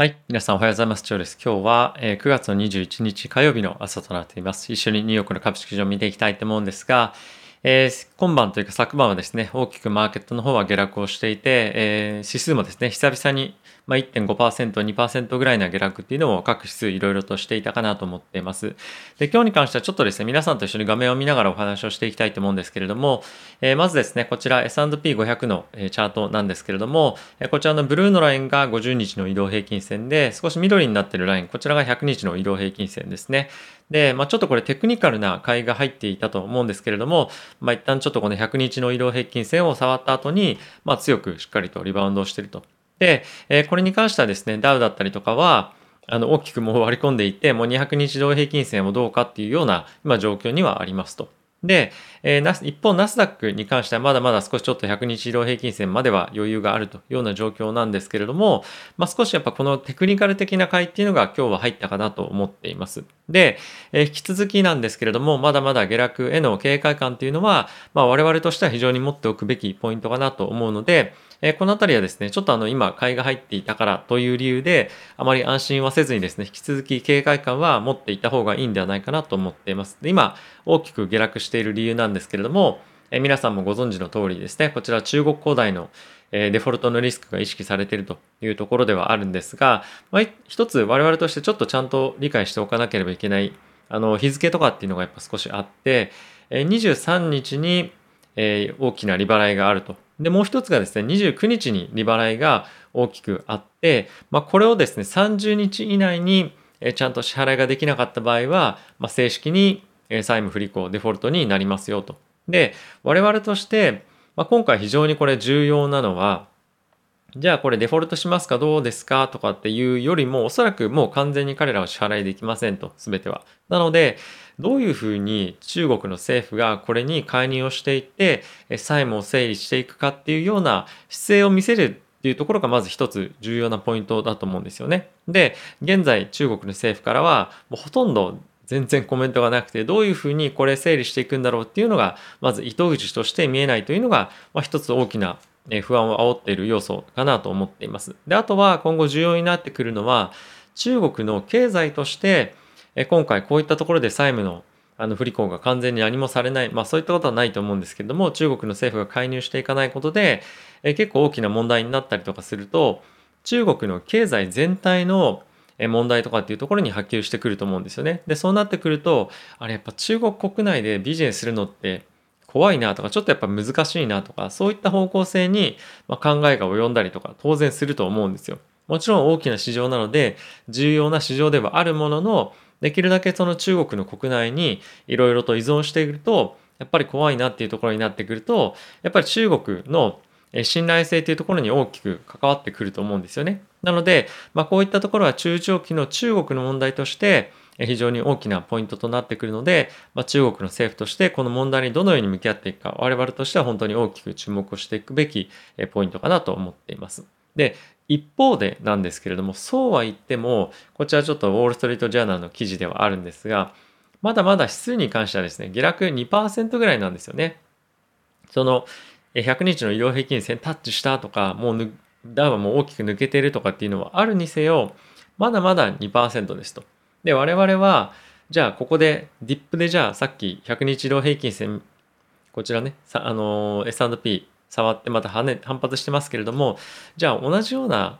はい。皆さんおはようございます。ジョーです。今日は、え、9月の21日火曜日の朝となっています。一緒にニューヨークの株式市場を見ていきたいと思うんですが、えー、今晩というか昨晩はですね、大きくマーケットの方は下落をしていて、えー、指数もですね、久々にまあ、1.5%、2%ぐらいの下落っていうのを各指数いろいろとしていたかなと思っています。で、今日に関してはちょっとですね、皆さんと一緒に画面を見ながらお話をしていきたいと思うんですけれども、えー、まずですね、こちら S&P500 のチャートなんですけれども、こちらのブルーのラインが50日の移動平均線で、少し緑になっているライン、こちらが100日の移動平均線ですね。で、まあ、ちょっとこれテクニカルな買いが入っていたと思うんですけれども、まあ、一旦ちょっとこの100日の移動平均線を触った後に、まあ、強くしっかりとリバウンドをしているとで、えこれに関してはですね、ダウだったりとかは、あの、大きくもう割り込んでいて、もう200日移動平均線をどうかっていうような、今状況にはありますと。で、えー、一方、ナスダックに関してはまだまだ少しちょっと100日移動平均線までは余裕があるというような状況なんですけれども、まあ、少しやっぱこのテクニカル的な買いっていうのが今日は入ったかなと思っています。で、えー、引き続きなんですけれども、まだまだ下落への警戒感っていうのは、まあ、我々としては非常に持っておくべきポイントかなと思うので、え、このあたりはですね、ちょっとあの今買いが入っていたからという理由で、あまり安心はせずにですね、引き続き警戒感は持っていた方がいいんではないかなと思っています。で今、大きく下落している理由なんですけれども、え、皆さんもご存知の通りですね、こちら中国恒大のえデフォルトのリスクが意識されているというところではあるんですが、まあ、一つ我々としてちょっとちゃんと理解しておかなければいけないあの日付とかっていうのがやっぱ少しあって、え23日に、え大きな利払いがあるとで、もう一つがですね、29日に利払いが大きくあって、まあ、これをですね、30日以内にちゃんと支払いができなかった場合は、まあ、正式に債務不履行、デフォルトになりますよと。で、我々として、まあ、今回非常にこれ重要なのは、じゃあこれデフォルトしますかどうですかとかっていうよりも、おそらくもう完全に彼らは支払いできませんと、すべては。なので、どういうふうに中国の政府がこれに介入をしていって債務を整理していくかっていうような姿勢を見せるっていうところがまず一つ重要なポイントだと思うんですよね。で、現在中国の政府からはもうほとんど全然コメントがなくてどういうふうにこれ整理していくんだろうっていうのがまず糸口として見えないというのが、まあ、一つ大きな不安を煽っている要素かなと思っています。で、あとは今後重要になってくるのは中国の経済としてえ今回こういったところで債務のあの不履行が完全に何もされない、まあそういったことはないと思うんですけれども、中国の政府が介入していかないことで、え結構大きな問題になったりとかすると、中国の経済全体の問題とかっていうところに波及してくると思うんですよね。で、そうなってくると、あれやっぱ中国国内でビジネスするのって怖いなとか、ちょっとやっぱ難しいなとか、そういった方向性に考えが及んだりとか、当然すると思うんですよ。もちろん大きな市場なので、重要な市場ではあるものの、できるだけその中国の国内にいろいろと依存していると、やっぱり怖いなっていうところになってくると、やっぱり中国の信頼性というところに大きく関わってくると思うんですよね。なので、まあ、こういったところは中長期の中国の問題として非常に大きなポイントとなってくるので、まあ、中国の政府としてこの問題にどのように向き合っていくか、我々としては本当に大きく注目をしていくべきポイントかなと思っています。で、一方でなんですけれども、そうは言っても、こちらちょっとウォール・ストリート・ジャーナルの記事ではあるんですが、まだまだ指数に関してはですね、下落2%ぐらいなんですよね。その、100日の移動平均線タッチしたとか、もうダウはもう大きく抜けてるとかっていうのはあるにせよ、まだまだ2%ですと。で、我々は、じゃあここで、ディップでじゃあさっき100日移動平均線、こちらね、あの S&P 触ってまた反発してますけれどもじゃあ同じような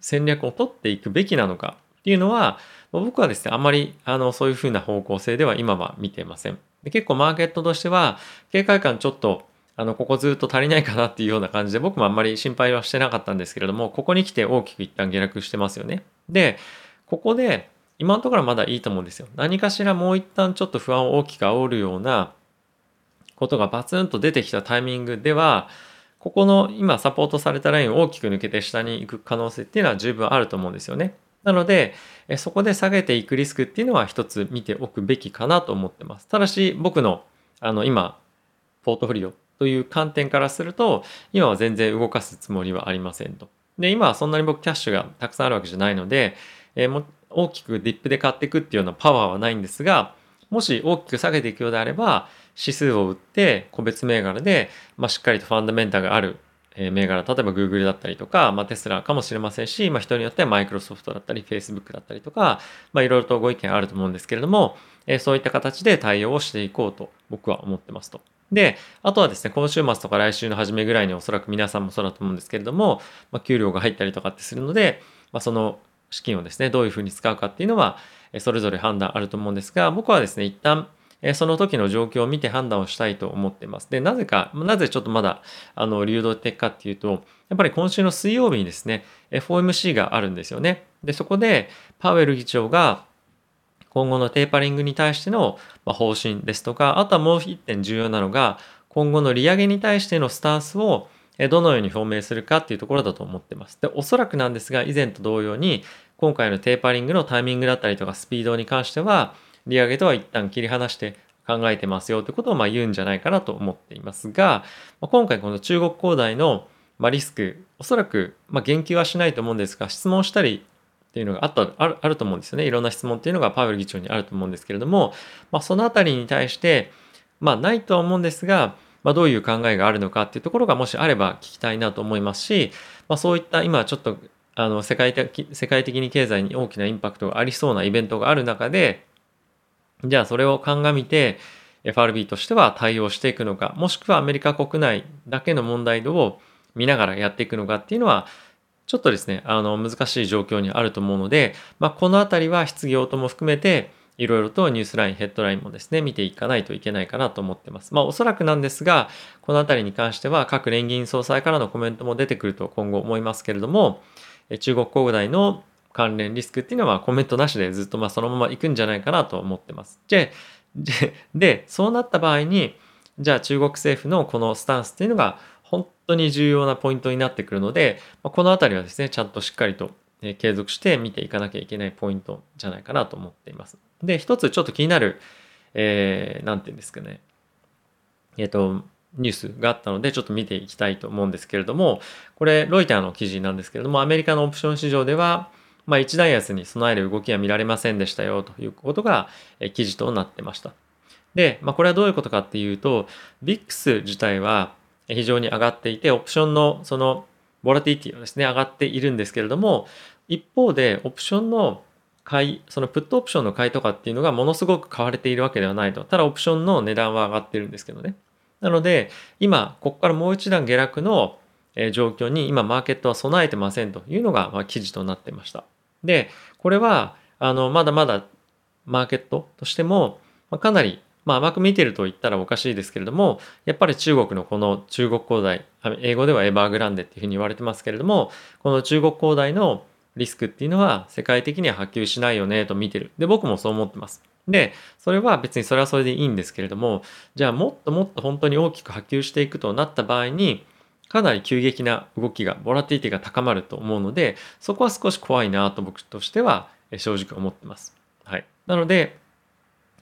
戦略を取っていくべきなのかっていうのは僕はですねあんまりあのそういうふうな方向性では今は見ていません。で結構マーケットとしては警戒感ちょっとあのここずっと足りないかなっていうような感じで僕もあんまり心配はしてなかったんですけれどもここに来て大きく一旦下落してますよね。でここで今のところはまだいいと思うんですよ何かしらもう一旦ちょっと不安を大きく煽るようなことがバツンと出てきたタイミングではここの今サポートされたラインを大きく抜けて下に行く可能性っていうのは十分あると思うんですよね。なので、そこで下げていくリスクっていうのは一つ見ておくべきかなと思ってます。ただし僕のあの今ポートフリオという観点からすると今は全然動かすつもりはありませんと。で今はそんなに僕キャッシュがたくさんあるわけじゃないので、えー、も大きくディップで買っていくっていうようなパワーはないんですがもし大きく下げていくようであれば指数を売って個別銘柄で、まあ、しっかりとファンダメンタがある銘柄、例えば Google だったりとか、まあ、テスラかもしれませんし、まあ、人によってはマイクロソフトだったり、Facebook だったりとか、まあ、いろいろとご意見あると思うんですけれども、えそういった形で対応をしていこうと僕は思ってますと。で、あとはですね、今週末とか来週の初めぐらいにおそらく皆さんもそうだと思うんですけれども、まあ、給料が入ったりとかってするので、まあ、その資金をですね、どういうふうに使うかっていうのは、それぞれ判断あると思うんですが、僕はですね、一旦、その時の状況を見て判断をしたいと思っています。で、なぜか、なぜちょっとまだ、あの、流動的かっていうと、やっぱり今週の水曜日にですね、FOMC があるんですよね。で、そこで、パウエル議長が、今後のテーパリングに対しての方針ですとか、あとはもう一点重要なのが、今後の利上げに対してのスタンスをどのように表明するかっていうところだと思ってます。で、おそらくなんですが、以前と同様に、今回のテーパリングのタイミングだったりとかスピードに関しては、利上げとは一旦切り離して考えてますよということをま言うんじゃないかなと思っていますが、今回この中国恒大のまリスク、おそらくま言及はしないと思うんですが、質問したりっていうのがあったあるあると思うんですよね。いろんな質問っていうのがパウエル議長にあると思うんですけれども、まあ、そのあたりに対して、まあ、ないとは思うんですが、まあ、どういう考えがあるのかっていうところがもしあれば聞きたいなと思いますし、まあ、そういった今ちょっとあの世界的世界的に経済に大きなインパクトがありそうなイベントがある中で、じゃあそれを鑑みて FRB としては対応していくのか、もしくはアメリカ国内だけの問題度を見ながらやっていくのかっていうのは、ちょっとですね、あの、難しい状況にあると思うので、まあ、このあたりは失業とも含めて、いろいろとニュースライン、ヘッドラインもですね、見ていかないといけないかなと思ってます。まあ、おそらくなんですが、このあたりに関しては、各連銀総裁からのコメントも出てくると今後思いますけれども、中国国内の関連リスクっていうのはコメントなしでずっとまあそのまま行くんじゃないかなと思ってます。で、で、そうなった場合に、じゃあ中国政府のこのスタンスっていうのが本当に重要なポイントになってくるので、このあたりはですね、ちゃんとしっかりと継続して見ていかなきゃいけないポイントじゃないかなと思っています。で、一つちょっと気になる、えー、なんていうんですかね、えっ、ー、と、ニュースがあったので、ちょっと見ていきたいと思うんですけれども、これ、ロイターの記事なんですけれども、アメリカのオプション市場では、まあ、一段安に備える動きは見られませんでしたよということが、記事となってました。で、まあ、これはどういうことかっていうと、VIX 自体は、非常に上がっていて、オプションのそのボラティティはですね、上がっているんですけれども、一方でオプションの買い、そのプットオプションの買いとかっていうのがものすごく買われているわけではないと。ただオプションの値段は上がってるんですけどね。なので、今、ここからもう一段下落の状況に今マーケットは備えてませんというのが、ま記事となってました。で、これは、あの、まだまだマーケットとしても、まかなりまあ甘く見てると言ったらおかしいですけれども、やっぱり中国のこの中国恒大、英語ではエバーグランデっていうふうに言われてますけれども、この中国恒大のリスクっていうのは世界的には波及しないよねと見てる。で、僕もそう思ってます。で、それは別にそれはそれでいいんですけれども、じゃあもっともっと本当に大きく波及していくとなった場合に、かなり急激な動きが、ボラティティが高まると思うので、そこは少し怖いなと僕としては正直思ってます。はい。なので、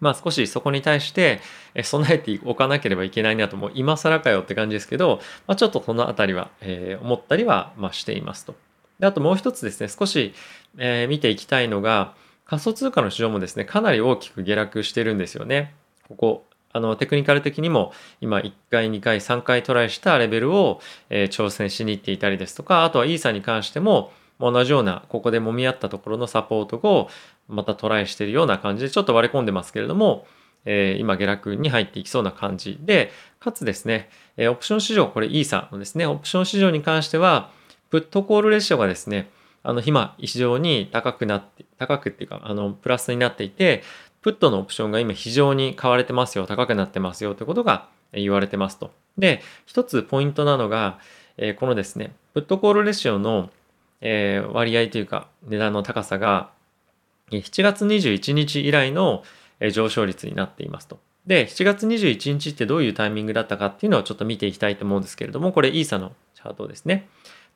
まあ少しそこに対して備えておかなければいけないなと、もう今更かよって感じですけど、まあ、ちょっとそのあたりは、えー、思ったりは、まあ、していますと。であともう一つですね、少し、えー、見ていきたいのが、仮想通貨の市場もですね、かなり大きく下落してるんですよね。ここ、あの、テクニカル的にも今1回、2回、3回トライしたレベルを、えー、挑戦しに行っていたりですとか、あとはイーサに関しても、同じような、ここで揉み合ったところのサポートをまたトライしてるような感じで、ちょっと割れ込んでますけれども、えー、今下落に入っていきそうな感じで、かつですね、えー、オプション市場、これイーサのですね、オプション市場に関しては、プットコールレシオがですね、あの、今、非常に高くなって、高くっていうか、あの、プラスになっていて、プットのオプションが今非常に買われてますよ、高くなってますよということが言われてますと。で、一つポイントなのが、えー、このですね、プットコールレシオのえー、割合というか値段の高さが7月21日以来の上昇率になっていますと。で、7月21日ってどういうタイミングだったかっていうのをちょっと見ていきたいと思うんですけれども、これイーサのチャートですね。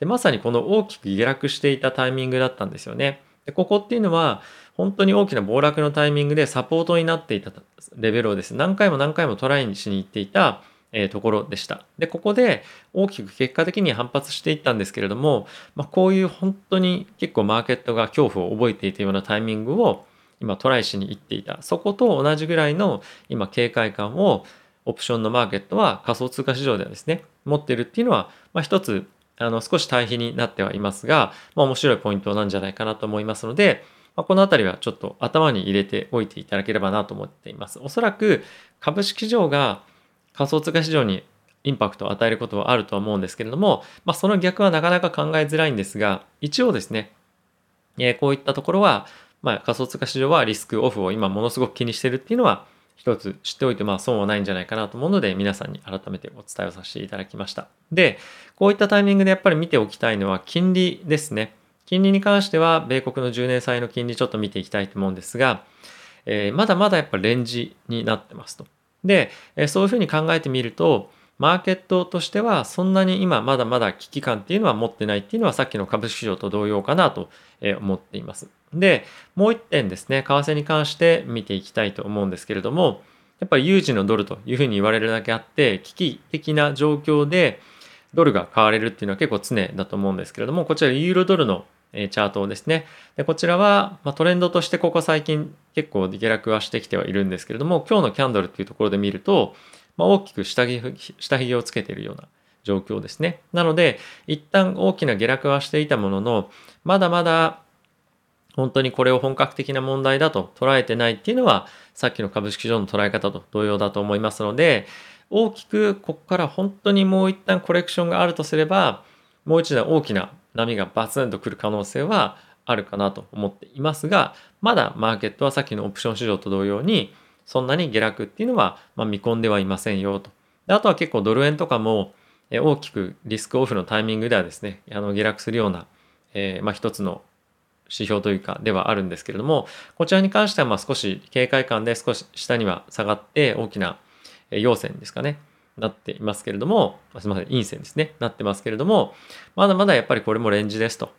で、まさにこの大きく下落していたタイミングだったんですよね。で、ここっていうのは、本当に大きな暴落のタイミングでサポートになっていたレベルをですね、何回も何回もトライにしに行っていたえところでした。で、ここで大きく結果的に反発していったんですけれども、まあ、こういう本当に結構マーケットが恐怖を覚えていたようなタイミングを今トライしに行っていた。そこと同じぐらいの今警戒感をオプションのマーケットは仮想通貨市場ではですね、持ってるっていうのは、まあ、一つ、あの、少し対比になってはいますが、まあ、面白いポイントなんじゃないかなと思いますので、まあ、このあたりはちょっと頭に入れておいていただければなと思っています。おそらく株式市場が仮想通貨市場にインパクトを与えることはあるとは思うんですけれども、まあ、その逆はなかなか考えづらいんですが、一応ですね、えー、こういったところは、まあ、仮想通貨市場はリスクオフを今ものすごく気にしてるっていうのは、一つ知っておいてまあ損はないんじゃないかなと思うので皆さんに改めてお伝えをさせていただきました。で、こういったタイミングでやっぱり見ておきたいのは金利ですね。金利に関しては米国の10年債の金利ちょっと見ていきたいと思うんですが、えー、まだまだやっぱレンジになってますと。で、え、そういうふうに考えてみると、マーケットとしてはそんなに今まだまだ危機感っていうのは持ってないっていうのはさっきの株式市場と同様かなと思っています。で、もう一点ですね、為替に関して見ていきたいと思うんですけれども、やっぱり有事のドルというふうに言われるだけあって、危機的な状況でドルが買われるっていうのは結構常だと思うんですけれども、こちらユーロドルのチャートですね。でこちらは、トレンドとしてここ最近結構下落はしてきてはいるんですけれども、今日のキャンドルっていうところで見ると、まあ、大きく下着下髭をつけているような状況ですね。なので、一旦大きな下落はしていたものの、まだまだ本当にこれを本格的な問題だと捉えてないっていうのは、さっきの株式市場の捉え方と同様だと思いますので、大きくここから本当にもう一旦コレクションがあるとすれば、もう一度大きな波がバツンと来る可能性はあるかなと思っていますが、まだマーケットはさっきのオプション市場と同様に、そんなに下落っていうのは、ま見込んではいませんよと。であとは結構ドル円とかも大きくリスクオフのタイミングではですね、あの下落するような、えー、まあ、一つの指標というかではあるんですけれども、こちらに関してはま少し警戒感で少し下には下がって大きな陽線ですかね、なっていますけれども、すみません、陰線ですね、なってますけれども、まだまだやっぱりこれもレンジですと。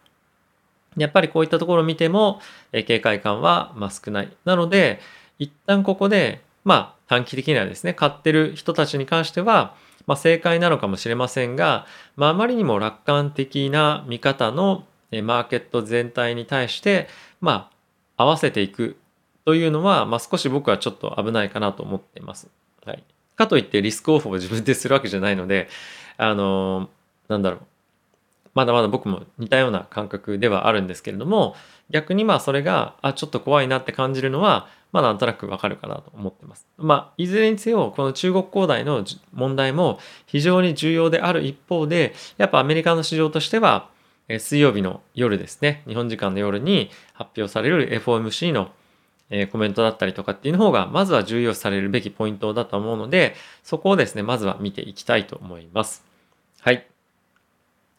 やっぱりこういったところを見ても、警戒感はま少ない。なので、一旦ここで、まあ短期的にはですね、買ってる人たちに関しては、まあ、正解なのかもしれませんが、まあ、あまりにも楽観的な見方のマーケット全体に対して、まあ、合わせていくというのは、まあ、少し僕はちょっと危ないかなと思っています。はい。かといってリスクオフを自分でするわけじゃないので、あの、なんだろう。まだまだ僕も似たような感覚ではあるんですけれども、逆にまあそれが、あ、ちょっと怖いなって感じるのは、まあなんとなくわかるかなと思ってます。まあ、いずれにせよ、この中国恒大の問題も非常に重要である一方で、やっぱアメリカの市場としては、水曜日の夜ですね、日本時間の夜に発表される FOMC のコメントだったりとかっていうの方が、まずは重要視されるべきポイントだと思うので、そこをですね、まずは見ていきたいと思います。はい。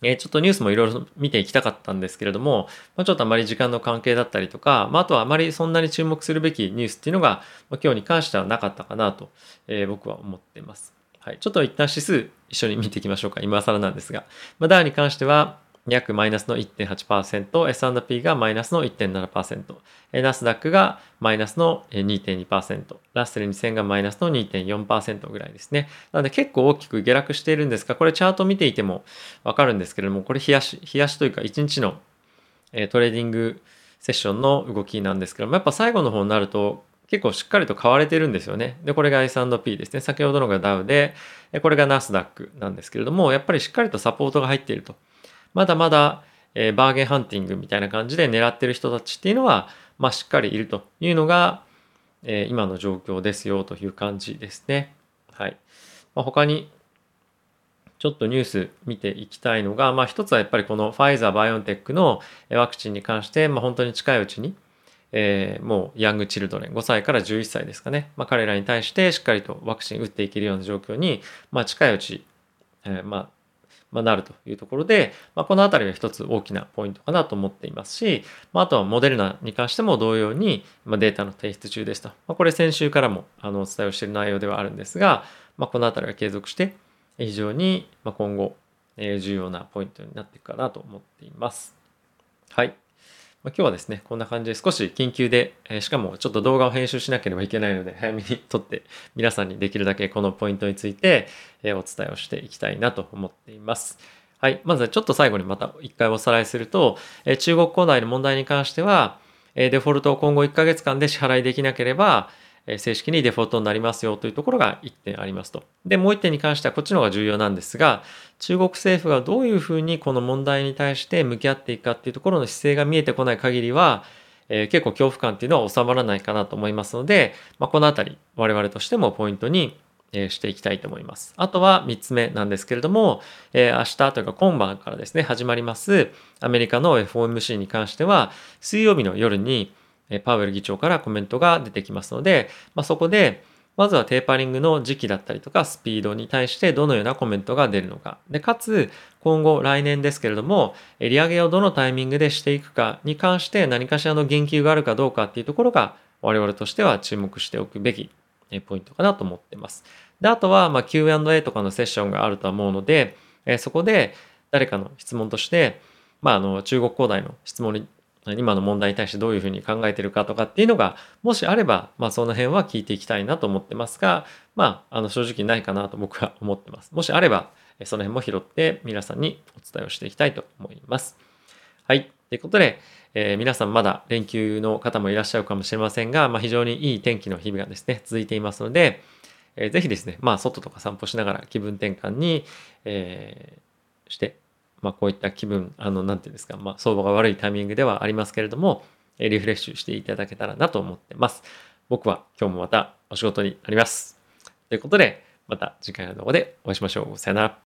えちょっとニュースもいろいろ見ていきたかったんですけれども、まあ、ちょっとあまり時間の関係だったりとか、まあ、あとはあまりそんなに注目するべきニュースっていうのが、まあ、今日に関してはなかったかなと、えー、僕は思っています。はい。ちょっと一旦指数一緒に見ていきましょうか。今更なんですが。まあ、ダーに関しては、約マイナスの1.8%、S&P がマイナスの1.7%、ナスダックがマイナスの2.2%、ラッセル2000がマイナスの2.4%ぐらいですね。なので結構大きく下落しているんですが、これチャート見ていてもわかるんですけれども、これ冷やし、冷やしというか1日のトレーディングセッションの動きなんですけども、やっぱ最後の方になると結構しっかりと買われてるんですよね。で、これが S&P ですね。先ほどのがダウで、これがナスダックなんですけれども、やっぱりしっかりとサポートが入っていると。まだまだ、えー、バーゲンハンティングみたいな感じで狙ってる人たちっていうのは、まあ、しっかりいるというのが、えー、今の状況ですよという感じですね。はい。まあ、他にちょっとニュース見ていきたいのが、まあ、一つはやっぱりこのファイザー、バイオンテックのワクチンに関して、まあ、本当に近いうちに、えー、もうヤングチルドレン、5歳から11歳ですかね、まあ、彼らに対してしっかりとワクチン打っていけるような状況に、まあ、近いうち、えー、まあ、まなるというところで、まあ、この辺りが一つ大きなポイントかなと思っていますし、まあ、とはモデルナに関しても同様に、まデータの提出中でした。ま、これ先週からもあのお伝えをしている内容ではあるんですが、ま、この辺りは継続して非常に今後重要なポイントになっていくかなと思っています。はい。ま今日はですね、こんな感じで少し緊急で、えしかもちょっと動画を編集しなければいけないので、早めに撮って皆さんにできるだけこのポイントについて、えお伝えをしていきたいなと思っています。はい。まずちょっと最後にまた一回おさらいすると、え中国恒大の問題に関しては、えデフォルトを今後1ヶ月間で支払いできなければ、正式にデフォルトになりますよというところが1点ありますと。で、もう1点に関してはこっちの方が重要なんですが、中国政府がどういうふうにこの問題に対して向き合っていくかっていうところの姿勢が見えてこない限りは、えー、結構恐怖感っていうのは収まらないかなと思いますので、まあ、このあたり我々としてもポイントにしていきたいと思います。あとは3つ目なんですけれども、えー、明日というか今晩からですね、始まりますアメリカの FOMC に関しては、水曜日の夜にパウエル議長からコメントが出てきますので、まあ、そこで、まずはテーパリングの時期だったりとかスピードに対してどのようなコメントが出るのか。で、かつ今後来年ですけれども、利上げをどのタイミングでしていくかに関して何かしらの言及があるかどうかっていうところが我々としては注目しておくべきポイントかなと思ってます。で、あとはま Q&A とかのセッションがあるとは思うので、そこで誰かの質問として、まあ、あの中国恒大の質問に今の問題に対してどういうふうに考えてるかとかっていうのがもしあれば、まあ、その辺は聞いていきたいなと思ってますが、まあ、あの正直ないかなと僕は思ってます。もしあれば、その辺も拾って皆さんにお伝えをしていきたいと思います。はい。ということで、えー、皆さんまだ連休の方もいらっしゃるかもしれませんが、まあ、非常にいい天気の日々がですね、続いていますので、えー、ぜひですね、まあ、外とか散歩しながら気分転換に、えー、して、まあ、こういった気分、あの、なんていうんですか、まあ、相場が悪いタイミングではありますけれども、リフレッシュしていただけたらなと思ってます。僕は今日もまたお仕事になります。ということで、また次回の動画でお会いしましょう。さよなら。